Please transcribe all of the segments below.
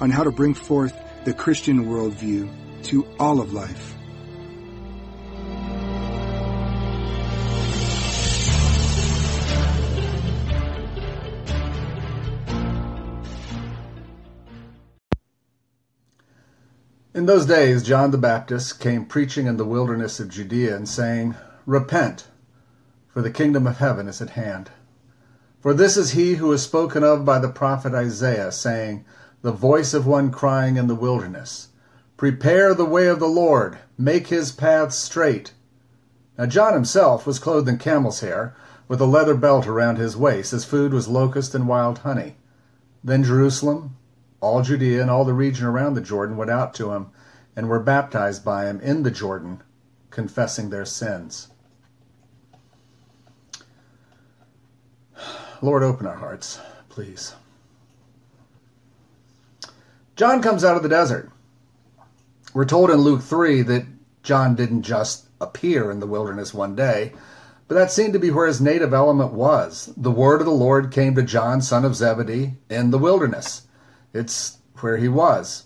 on how to bring forth the Christian worldview to all of life. In those days, John the Baptist came preaching in the wilderness of Judea and saying, Repent, for the kingdom of heaven is at hand. For this is he who is spoken of by the prophet Isaiah, saying, The voice of one crying in the wilderness, Prepare the way of the Lord, make his paths straight. Now John himself was clothed in camel's hair, with a leather belt around his waist. His food was locust and wild honey. Then Jerusalem, all Judea, and all the region around the Jordan went out to him, and were baptized by him in the Jordan, confessing their sins. Lord, open our hearts, please. John comes out of the desert. We're told in Luke 3 that John didn't just appear in the wilderness one day, but that seemed to be where his native element was. The word of the Lord came to John, son of Zebedee, in the wilderness. It's where he was.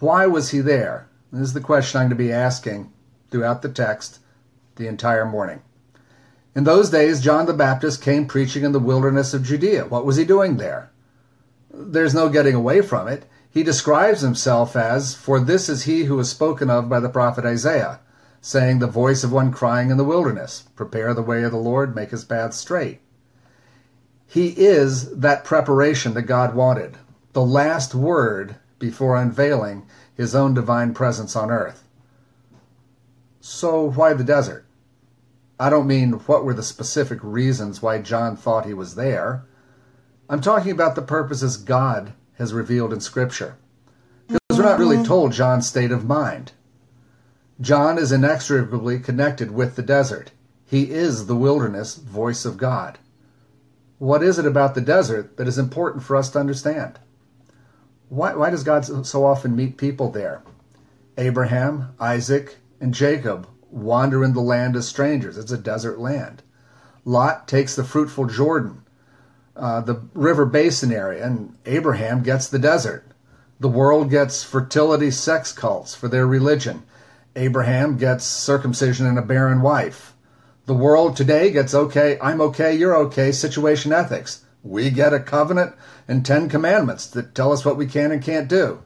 Why was he there? This is the question I'm going to be asking throughout the text the entire morning. In those days, John the Baptist came preaching in the wilderness of Judea. What was he doing there? There's no getting away from it. He describes himself as, For this is he who was spoken of by the prophet Isaiah, saying, The voice of one crying in the wilderness, Prepare the way of the Lord, make his path straight. He is that preparation that God wanted, the last word before unveiling his own divine presence on earth. So, why the desert? I don't mean what were the specific reasons why John thought he was there. I'm talking about the purposes God has revealed in Scripture. Because we're not really told John's state of mind. John is inextricably connected with the desert. He is the wilderness voice of God. What is it about the desert that is important for us to understand? Why, why does God so often meet people there? Abraham, Isaac, and Jacob wander in the land as strangers. It's a desert land. Lot takes the fruitful Jordan, uh, the river basin area, and Abraham gets the desert. The world gets fertility sex cults for their religion. Abraham gets circumcision and a barren wife. The world today gets okay, I'm okay, you're okay, situation ethics. We get a covenant and Ten Commandments that tell us what we can and can't do.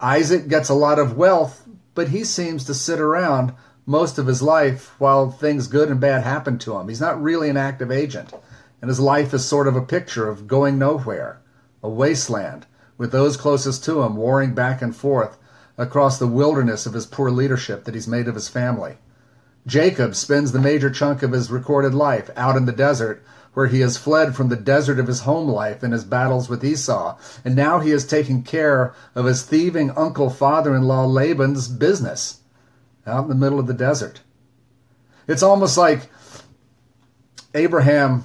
Isaac gets a lot of wealth, but he seems to sit around most of his life while things good and bad happen to him. He's not really an active agent, and his life is sort of a picture of going nowhere, a wasteland, with those closest to him warring back and forth across the wilderness of his poor leadership that he's made of his family. Jacob spends the major chunk of his recorded life out in the desert where he has fled from the desert of his home life in his battles with Esau, and now he is taking care of his thieving uncle father in law Laban's business out in the middle of the desert. It's almost like Abraham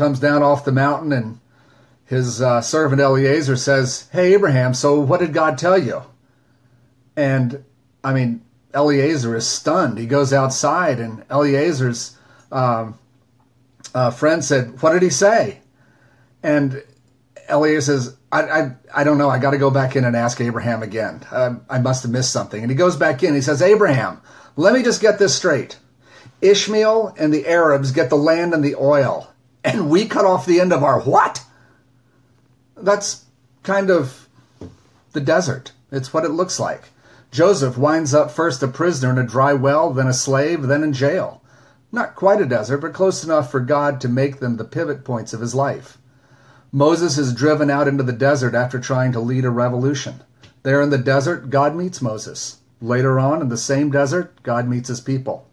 comes down off the mountain and his uh, servant Eliezer says, Hey, Abraham, so what did God tell you? And I mean, Eliezer is stunned. He goes outside, and Eliezer's um, uh, friend said, What did he say? And Eliezer says, I, I, I don't know. I got to go back in and ask Abraham again. I must have missed something. And he goes back in. He says, Abraham, let me just get this straight. Ishmael and the Arabs get the land and the oil, and we cut off the end of our what? That's kind of the desert. It's what it looks like. Joseph winds up first a prisoner in a dry well, then a slave, then in jail. Not quite a desert, but close enough for God to make them the pivot points of his life. Moses is driven out into the desert after trying to lead a revolution. There in the desert, God meets Moses. Later on, in the same desert, God meets his people.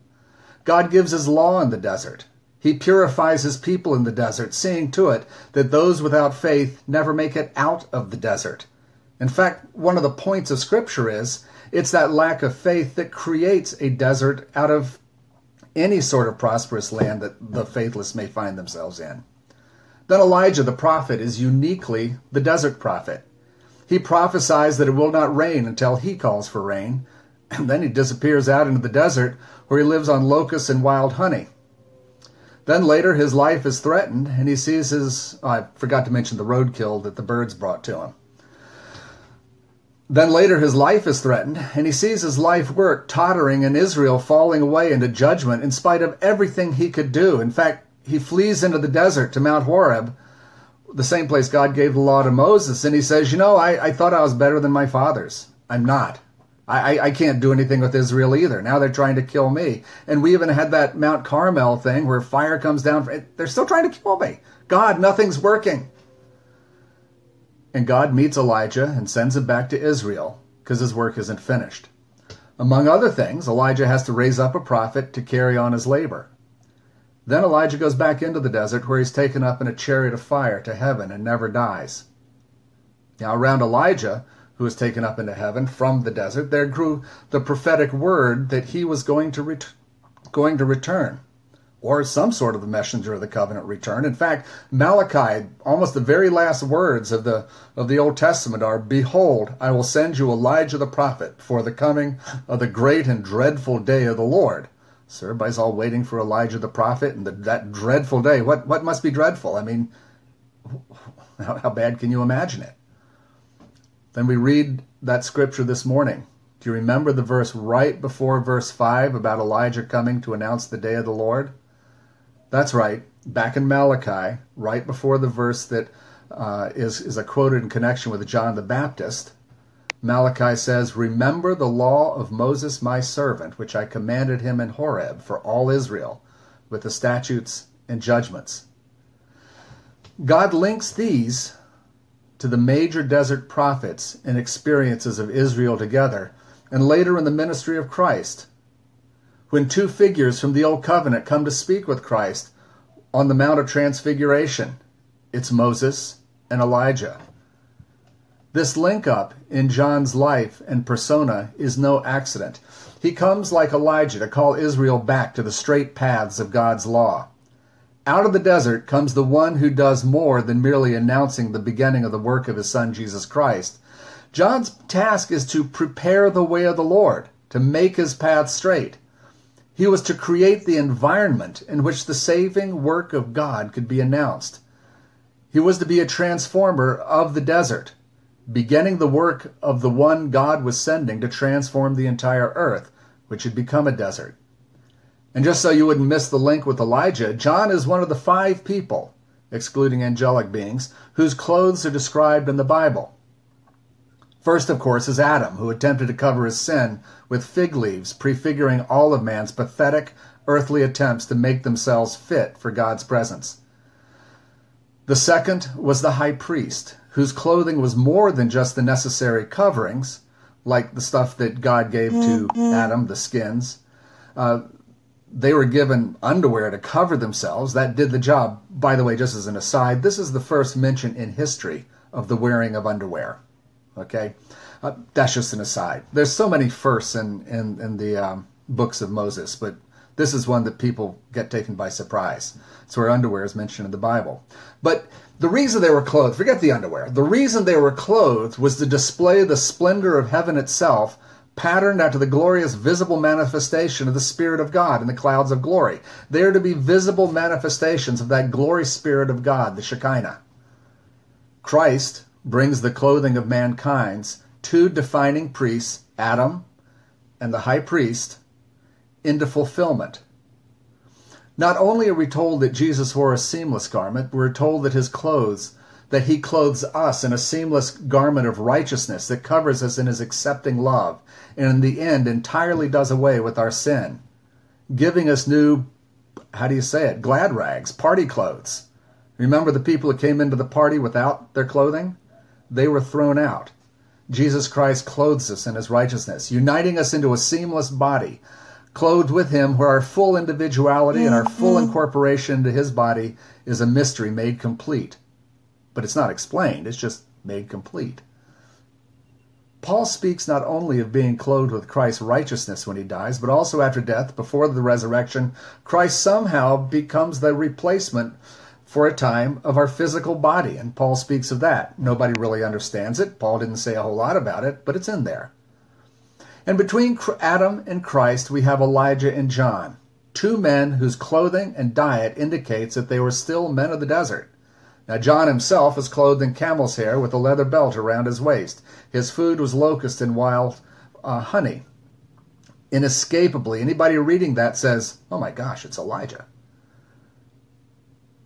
God gives his law in the desert. He purifies his people in the desert, seeing to it that those without faith never make it out of the desert. In fact, one of the points of Scripture is it's that lack of faith that creates a desert out of any sort of prosperous land that the faithless may find themselves in. Then Elijah the prophet is uniquely the desert prophet. He prophesies that it will not rain until he calls for rain, and then he disappears out into the desert where he lives on locusts and wild honey. Then later his life is threatened, and he sees his. Oh, I forgot to mention the roadkill that the birds brought to him. Then later his life is threatened, and he sees his life work tottering and Israel falling away into judgment in spite of everything he could do. In fact, he flees into the desert to Mount Horeb, the same place God gave the law to Moses, and he says, You know, I, I thought I was better than my fathers. I'm not. I, I can't do anything with Israel either. Now they're trying to kill me. And we even had that Mount Carmel thing where fire comes down. They're still trying to kill me. God, nothing's working. And God meets Elijah and sends him back to Israel because his work isn't finished. Among other things, Elijah has to raise up a prophet to carry on his labor. Then Elijah goes back into the desert where he's taken up in a chariot of fire to heaven and never dies. Now, around Elijah, who was taken up into heaven from the desert, there grew the prophetic word that he was going to, ret- going to return, or some sort of a messenger of the covenant return. In fact, Malachi, almost the very last words of the of the Old Testament are, "Behold, I will send you Elijah the prophet for the coming of the great and dreadful day of the Lord." So everybody's all waiting for Elijah the prophet and the, that dreadful day. What what must be dreadful? I mean, how, how bad can you imagine it? Then we read that scripture this morning. Do you remember the verse right before verse 5 about Elijah coming to announce the day of the Lord? That's right. Back in Malachi, right before the verse that uh, is is, a quoted in connection with John the Baptist, Malachi says, Remember the law of Moses my servant, which I commanded him in Horeb for all Israel, with the statutes and judgments. God links these to the major desert prophets and experiences of Israel together, and later in the ministry of Christ. When two figures from the Old Covenant come to speak with Christ on the Mount of Transfiguration, it's Moses and Elijah. This link up in John's life and persona is no accident. He comes like Elijah to call Israel back to the straight paths of God's law. Out of the desert comes the one who does more than merely announcing the beginning of the work of his son Jesus Christ. John's task is to prepare the way of the Lord, to make his path straight. He was to create the environment in which the saving work of God could be announced. He was to be a transformer of the desert, beginning the work of the one God was sending to transform the entire earth, which had become a desert. And just so you wouldn't miss the link with Elijah, John is one of the five people, excluding angelic beings, whose clothes are described in the Bible. First, of course, is Adam, who attempted to cover his sin with fig leaves, prefiguring all of man's pathetic earthly attempts to make themselves fit for God's presence. The second was the high priest, whose clothing was more than just the necessary coverings, like the stuff that God gave to Adam, the skins. Uh, they were given underwear to cover themselves. That did the job. By the way, just as an aside, this is the first mention in history of the wearing of underwear. Okay, uh, that's just an aside. There's so many firsts in in, in the um, books of Moses, but this is one that people get taken by surprise. It's where underwear is mentioned in the Bible. But the reason they were clothed, forget the underwear, the reason they were clothed was to display the splendor of heaven itself patterned after the glorious visible manifestation of the Spirit of God in the clouds of glory. They are to be visible manifestations of that glory Spirit of God, the Shekinah. Christ brings the clothing of mankind's two defining priests, Adam and the high priest, into fulfillment. Not only are we told that Jesus wore a seamless garment, we're told that his clothes that he clothes us in a seamless garment of righteousness that covers us in his accepting love, and in the end entirely does away with our sin, giving us new, how do you say it, glad rags, party clothes. Remember the people who came into the party without their clothing? They were thrown out. Jesus Christ clothes us in his righteousness, uniting us into a seamless body, clothed with him where our full individuality and our full mm-hmm. incorporation into his body is a mystery made complete but it's not explained, it's just made complete. Paul speaks not only of being clothed with Christ's righteousness when he dies, but also after death, before the resurrection, Christ somehow becomes the replacement for a time of our physical body. And Paul speaks of that. Nobody really understands it. Paul didn't say a whole lot about it, but it's in there. And between Adam and Christ, we have Elijah and John, two men whose clothing and diet indicates that they were still men of the desert. Now, John himself was clothed in camel's hair with a leather belt around his waist. His food was locust and wild uh, honey. Inescapably, anybody reading that says, oh my gosh, it's Elijah.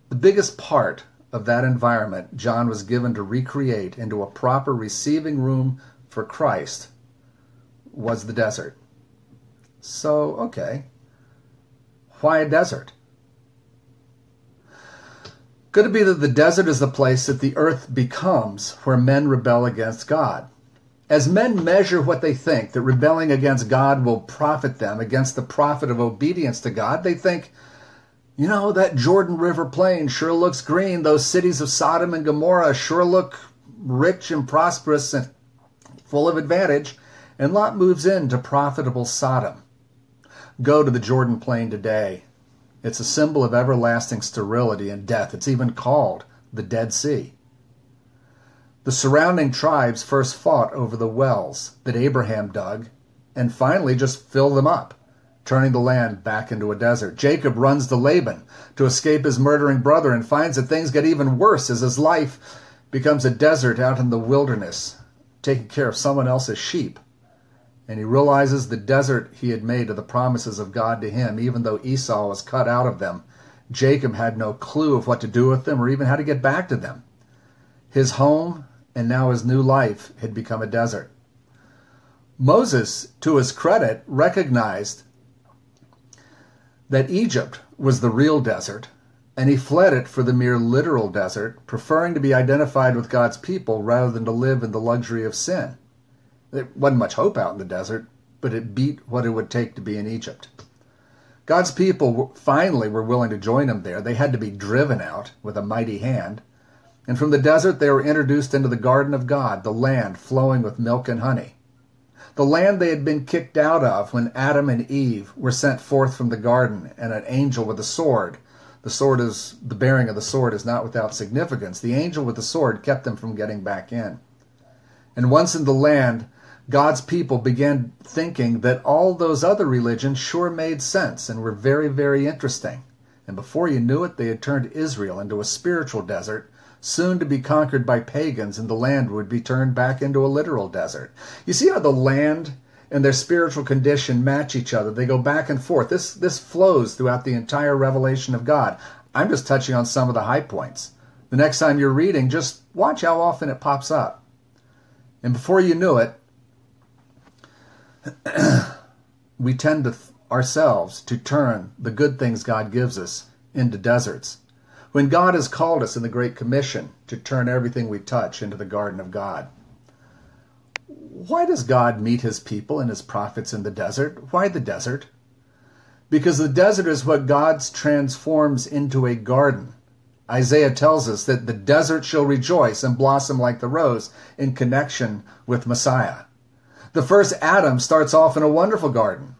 The biggest part of that environment John was given to recreate into a proper receiving room for Christ was the desert. So, okay. Why a desert? Could it be that the desert is the place that the earth becomes where men rebel against God? As men measure what they think that rebelling against God will profit them against the profit of obedience to God, they think, you know, that Jordan River plain sure looks green. Those cities of Sodom and Gomorrah sure look rich and prosperous and full of advantage. And Lot moves into profitable Sodom. Go to the Jordan plain today it's a symbol of everlasting sterility and death. It's even called the Dead Sea. The surrounding tribes first fought over the wells that Abraham dug and finally just filled them up, turning the land back into a desert. Jacob runs to Laban to escape his murdering brother and finds that things get even worse as his life becomes a desert out in the wilderness, taking care of someone else's sheep and he realizes the desert he had made of the promises of God to him, even though Esau was cut out of them. Jacob had no clue of what to do with them or even how to get back to them. His home and now his new life had become a desert. Moses, to his credit, recognized that Egypt was the real desert, and he fled it for the mere literal desert, preferring to be identified with God's people rather than to live in the luxury of sin. There wasn't much hope out in the desert, but it beat what it would take to be in Egypt. God's people finally were willing to join him there. They had to be driven out with a mighty hand. And from the desert they were introduced into the garden of God, the land flowing with milk and honey. The land they had been kicked out of when Adam and Eve were sent forth from the garden and an angel with a sword. The sword is the bearing of the sword is not without significance. The angel with the sword kept them from getting back in. And once in the land, God's people began thinking that all those other religions sure made sense and were very, very interesting. And before you knew it, they had turned Israel into a spiritual desert, soon to be conquered by pagans, and the land would be turned back into a literal desert. You see how the land and their spiritual condition match each other. They go back and forth. This this flows throughout the entire revelation of God. I'm just touching on some of the high points. The next time you're reading, just watch how often it pops up. And before you knew it, we tend to ourselves to turn the good things God gives us into deserts. When God has called us in the Great Commission to turn everything we touch into the garden of God. Why does God meet his people and his prophets in the desert? Why the desert? Because the desert is what God transforms into a garden. Isaiah tells us that the desert shall rejoice and blossom like the rose in connection with Messiah. The first Adam starts off in a wonderful garden,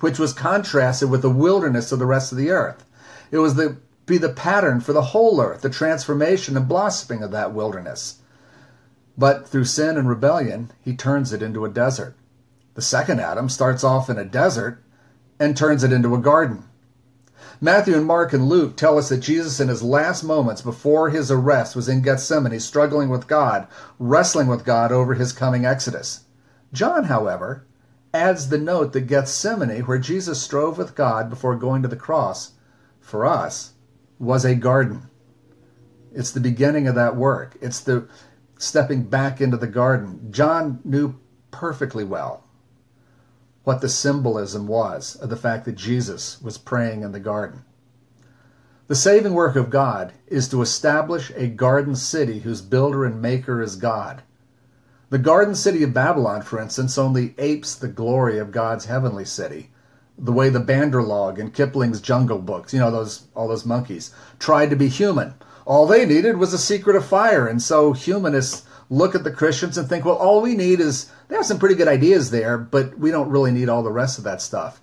which was contrasted with the wilderness of the rest of the earth. It was the be the pattern for the whole earth, the transformation and blossoming of that wilderness. But through sin and rebellion, he turns it into a desert. The second Adam starts off in a desert and turns it into a garden. Matthew and Mark and Luke tell us that Jesus, in his last moments before his arrest, was in Gethsemane, struggling with God, wrestling with God over his coming exodus. John, however, adds the note that Gethsemane, where Jesus strove with God before going to the cross, for us, was a garden. It's the beginning of that work. It's the stepping back into the garden. John knew perfectly well what the symbolism was of the fact that Jesus was praying in the garden. The saving work of God is to establish a garden city whose builder and maker is God. The garden city of Babylon, for instance, only apes the glory of God's heavenly city. The way the Bandarlog in Kipling's Jungle Books, you know, those all those monkeys, tried to be human. All they needed was a secret of fire, and so humanists look at the Christians and think, well, all we need is, they have some pretty good ideas there, but we don't really need all the rest of that stuff.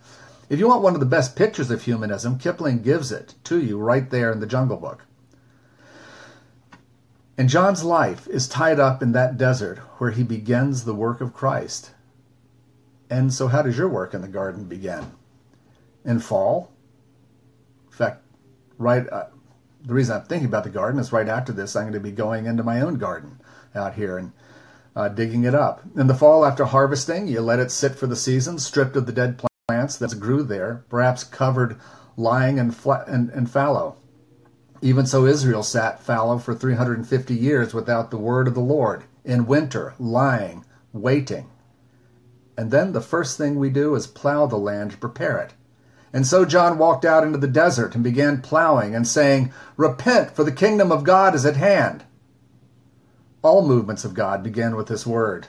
If you want one of the best pictures of humanism, Kipling gives it to you right there in the Jungle Book. And John's life is tied up in that desert where he begins the work of Christ. And so, how does your work in the garden begin? In fall? In fact, right, uh, the reason I'm thinking about the garden is right after this, I'm going to be going into my own garden out here and uh, digging it up. In the fall, after harvesting, you let it sit for the season, stripped of the dead plants that grew there, perhaps covered, lying and, flat, and, and fallow. Even so, Israel sat fallow for 350 years without the word of the Lord, in winter, lying, waiting. And then the first thing we do is plow the land to prepare it. And so John walked out into the desert and began plowing and saying, Repent, for the kingdom of God is at hand. All movements of God begin with this word.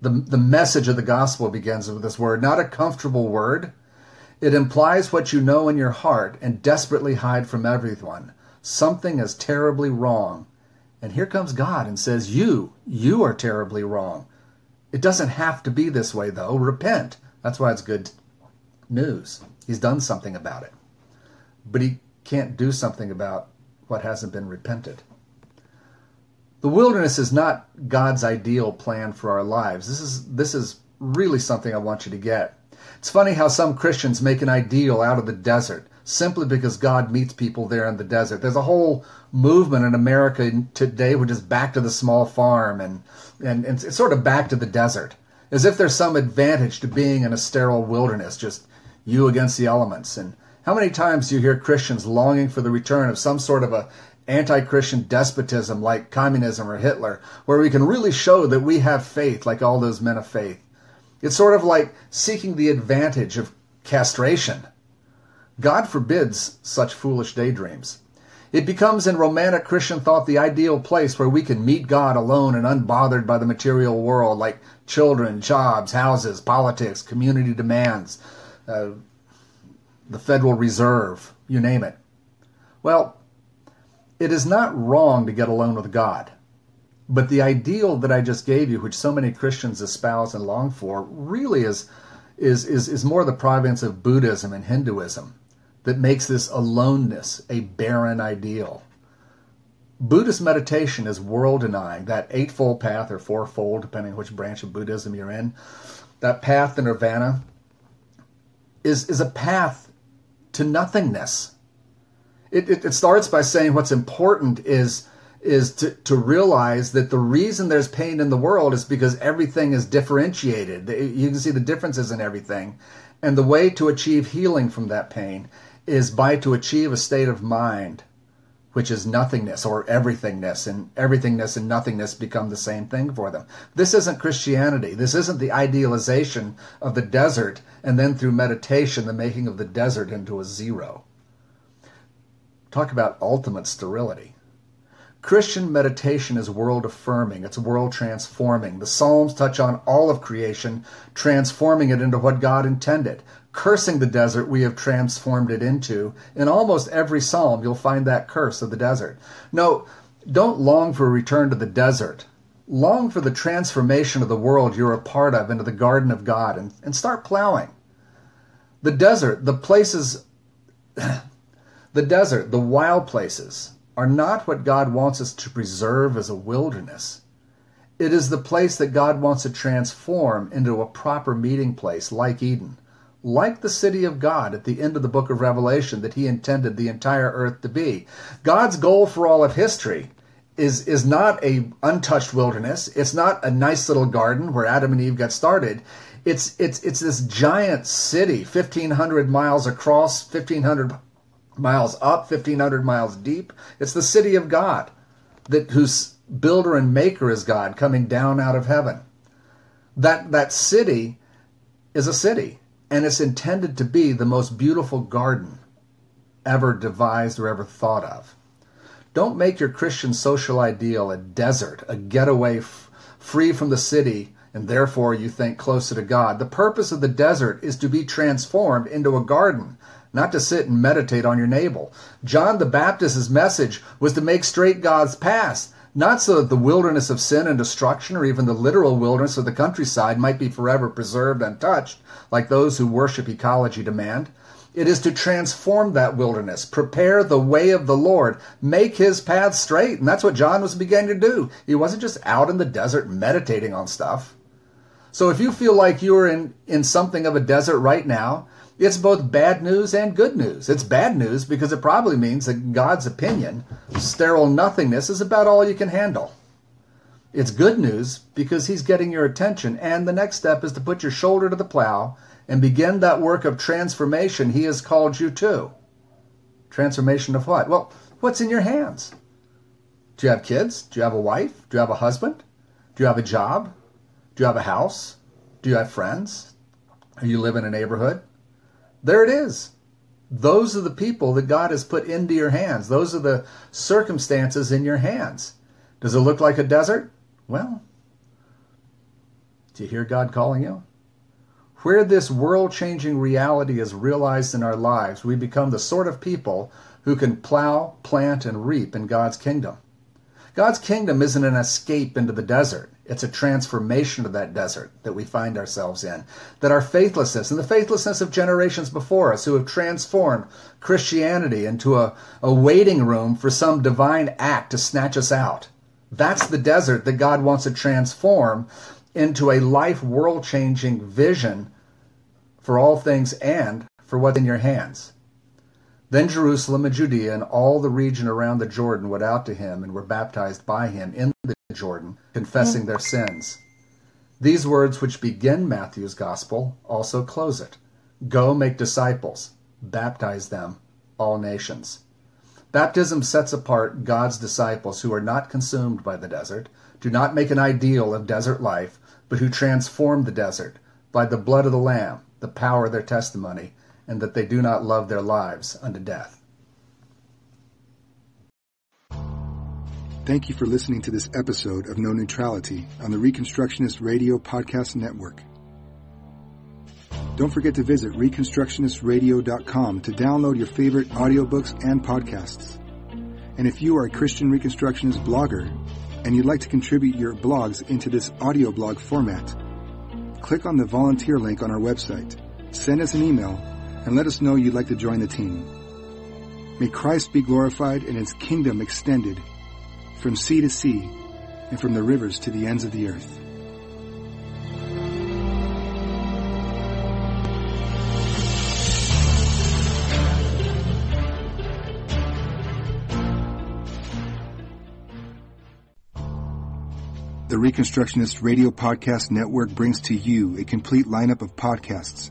The, the message of the gospel begins with this word, not a comfortable word. It implies what you know in your heart and desperately hide from everyone. Something is terribly wrong. And here comes God and says, You, you are terribly wrong. It doesn't have to be this way, though. Repent. That's why it's good news. He's done something about it. But he can't do something about what hasn't been repented. The wilderness is not God's ideal plan for our lives. This is this is really something I want you to get. It's funny how some Christians make an ideal out of the desert simply because God meets people there in the desert. There's a whole movement in America today which is back to the small farm and, and, and it's sort of back to the desert, as if there's some advantage to being in a sterile wilderness, just you against the elements. And how many times do you hear Christians longing for the return of some sort of a anti-Christian despotism like communism or Hitler, where we can really show that we have faith like all those men of faith? It's sort of like seeking the advantage of castration God forbids such foolish daydreams. It becomes in romantic Christian thought the ideal place where we can meet God alone and unbothered by the material world, like children, jobs, houses, politics, community demands, uh, the Federal Reserve, you name it. Well, it is not wrong to get alone with God. But the ideal that I just gave you, which so many Christians espouse and long for, really is, is, is, is more the province of Buddhism and Hinduism that makes this aloneness a barren ideal. Buddhist meditation is world denying, that eightfold path or fourfold, depending on which branch of Buddhism you're in. That path to nirvana is, is a path to nothingness. It, it, it starts by saying what's important is, is to, to realize that the reason there's pain in the world is because everything is differentiated. You can see the differences in everything. And the way to achieve healing from that pain is by to achieve a state of mind which is nothingness or everythingness, and everythingness and nothingness become the same thing for them. This isn't Christianity. This isn't the idealization of the desert and then through meditation, the making of the desert into a zero. Talk about ultimate sterility. Christian meditation is world affirming, it's world transforming. The Psalms touch on all of creation, transforming it into what God intended cursing the desert we have transformed it into. In almost every psalm, you'll find that curse of the desert. No, don't long for a return to the desert. Long for the transformation of the world you're a part of into the garden of God and, and start plowing. The desert, the places, the desert, the wild places, are not what God wants us to preserve as a wilderness. It is the place that God wants to transform into a proper meeting place like Eden like the city of God at the end of the book of Revelation that he intended the entire earth to be. God's goal for all of history is is not a untouched wilderness. It's not a nice little garden where Adam and Eve got started. It's it's it's this giant city, 1500 miles across, 1500 miles up, 1500 miles deep. It's the city of God that whose builder and maker is God coming down out of heaven. That that city is a city and it's intended to be the most beautiful garden ever devised or ever thought of. Don't make your Christian social ideal a desert, a getaway free from the city, and therefore you think closer to God. The purpose of the desert is to be transformed into a garden, not to sit and meditate on your navel. John the Baptist's message was to make straight God's path, not so that the wilderness of sin and destruction or even the literal wilderness of the countryside might be forever preserved untouched, like those who worship ecology demand. It is to transform that wilderness, prepare the way of the Lord, make his path straight. And that's what John was beginning to do. He wasn't just out in the desert meditating on stuff. So if you feel like you're in, in something of a desert right now, it's both bad news and good news. It's bad news because it probably means that God's opinion, sterile nothingness, is about all you can handle. It's good news because He's getting your attention, and the next step is to put your shoulder to the plow and begin that work of transformation He has called you to. Transformation of what? Well, what's in your hands? Do you have kids? Do you have a wife? Do you have a husband? Do you have a job? Do you have a house? Do you have friends? Do you live in a neighborhood? There it is. Those are the people that God has put into your hands. Those are the circumstances in your hands. Does it look like a desert? Well, do you hear God calling you? Where this world changing reality is realized in our lives, we become the sort of people who can plow, plant, and reap in God's kingdom. God's kingdom isn't an escape into the desert. It's a transformation of that desert that we find ourselves in. That our faithlessness and the faithlessness of generations before us who have transformed Christianity into a, a waiting room for some divine act to snatch us out. That's the desert that God wants to transform into a life world changing vision for all things and for what's in your hands. Then Jerusalem and Judea and all the region around the Jordan went out to him and were baptized by him in the Jordan, confessing their sins. These words, which begin Matthew's gospel, also close it Go make disciples, baptize them, all nations. Baptism sets apart God's disciples who are not consumed by the desert, do not make an ideal of desert life, but who transform the desert by the blood of the Lamb, the power of their testimony, and that they do not love their lives unto death. Thank you for listening to this episode of No Neutrality on the Reconstructionist Radio Podcast Network. Don't forget to visit ReconstructionistRadio.com to download your favorite audiobooks and podcasts. And if you are a Christian Reconstructionist blogger and you'd like to contribute your blogs into this audio blog format, click on the volunteer link on our website, send us an email, and let us know you'd like to join the team. May Christ be glorified and his kingdom extended from sea to sea, and from the rivers to the ends of the earth. The Reconstructionist Radio Podcast Network brings to you a complete lineup of podcasts